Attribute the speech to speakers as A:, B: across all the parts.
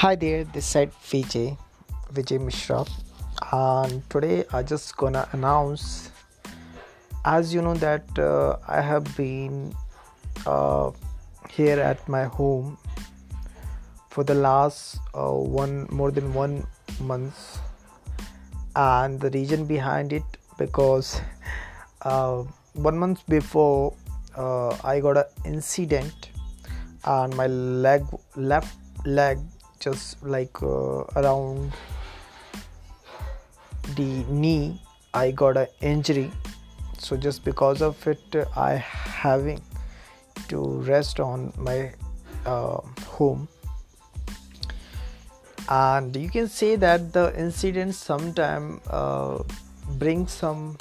A: Hi there, this side Vijay, Vijay Mishra, and today I just gonna announce. As you know that uh, I have been uh, here at my home for the last uh, one more than one month, and the reason behind it because uh, one month before uh, I got an incident and my leg left leg just like uh, around the knee i got an injury. So just because of it i having to rest on my uh, home. And you can say that the incident sometime uh, brings some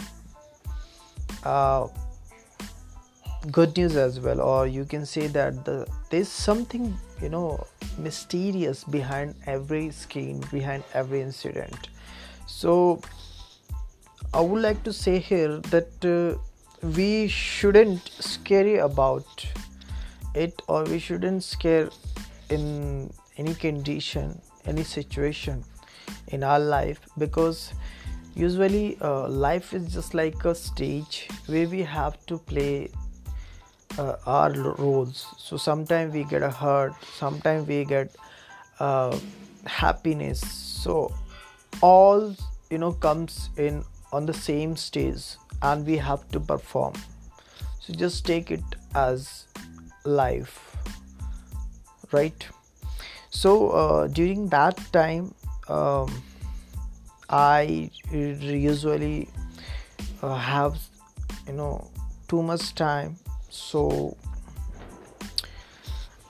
A: uh, good news as well or you can say that the there's something you know mysterious behind every scene behind every incident. So i would like to say here that uh, we shouldn't scary about it or we shouldn't scare in any condition any situation in our life because usually uh, life is just like a stage where we have to play uh, our roles. So sometimes we get a hurt sometimes we get uh, happiness. So all you know comes in on the same stage and we have to perform. So just take it as life right? So uh, during that time um, i usually uh, have you know too much time so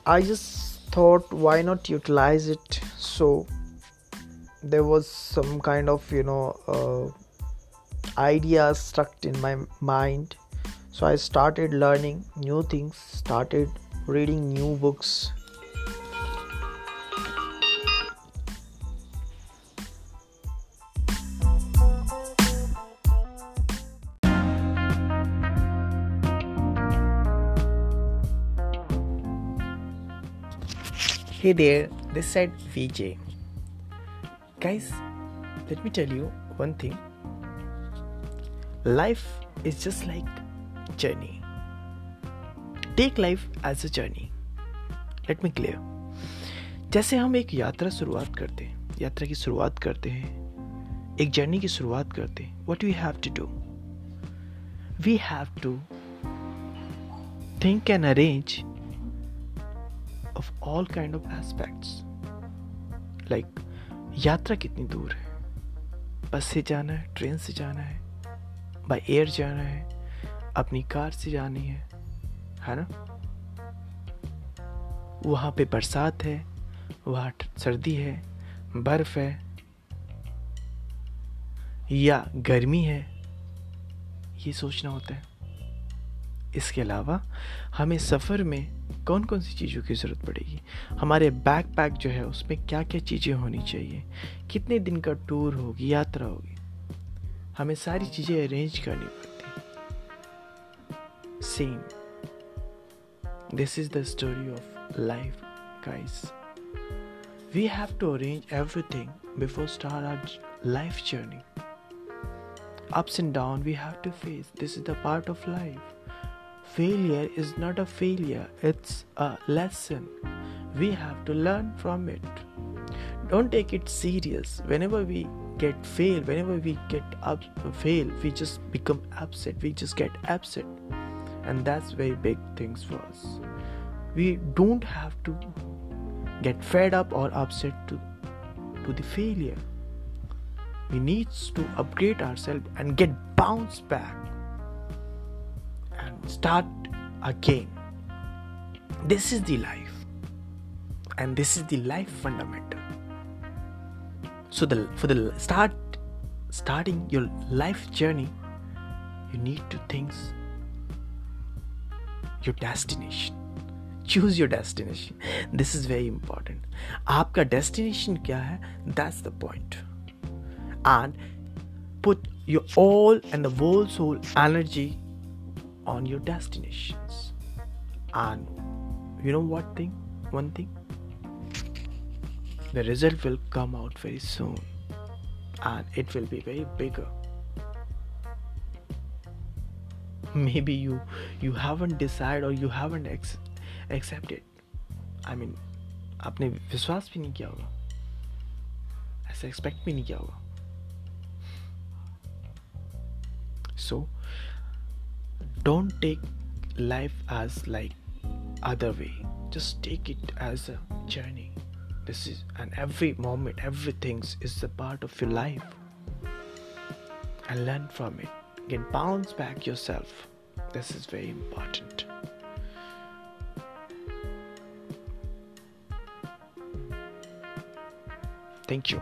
A: i just thought why not utilize it? So there was some kind of you know uh, idea stuck in my mind. So i started learning new things started reading new books Hey there, this side VJ. Guys, let me tell you one thing. Life is just like journey. Take life as a journey. Let me clear. जैसे हम एक यात्रा शुरुआत करते हैं यात्रा की शुरुआत करते हैं एक जर्नी की शुरुआत करते हैं what we have to do we have to think and arrange of all kind of aspects. Like, यात्रा कितनी दूर है? बस से जाना है, ट्रेन से जाना है बाय एयर जाना है, अपनी कार से जानी है है ना? वहाँ पे बरसात है, वहाँ सर्दी है, बर्फ़ है, या गर्मी है, ये सोचना होता है। इसके अलावा हमें सफ़र में कौन कौन सी चीज़ों की ज़रूरत पड़ेगी? हमारे बैक पैक जो है, उसमें क्या क्या चीज़ें होनी चाहिए? कितने दिन का टूर होगी, यात्रा होगी? हमें सारी चीज़ें अरेंज करनी पड़ती same this is the story of life guys we have to arrange everything before start our life journey ups and down we have to face. This is the part of life. Failure is not a failure, it's a lesson. We have to learn from it. Don't take it serious. Whenever we get fail, whenever we get up fail, we just become upset. We just get upset. And that's very big things for us. We don't have to get fed up or upset to, to the failure. We need to upgrade ourselves and get bounced back start again. This is the life, and this is the life fundamental. So, the for the start starting your life journey, you need to think your destination. Choose your destination. This is very important. आपका destination क्या है? That's the point. And put your all and the whole soul energy on your destinations. And you know what thing? One thing? the result will come out very soon and it will be very bigger maybe you you haven't decided or you haven't ex- accepted i mean आपने विश्वास भी नहीं किया होगा ऐसा expect भी नहीं किया होगा सो don't take life as like other way. Just take it as a journey. This is and every moment everything is a part of your life. And learn from it. Again bounce back yourself. This is very important. Thank you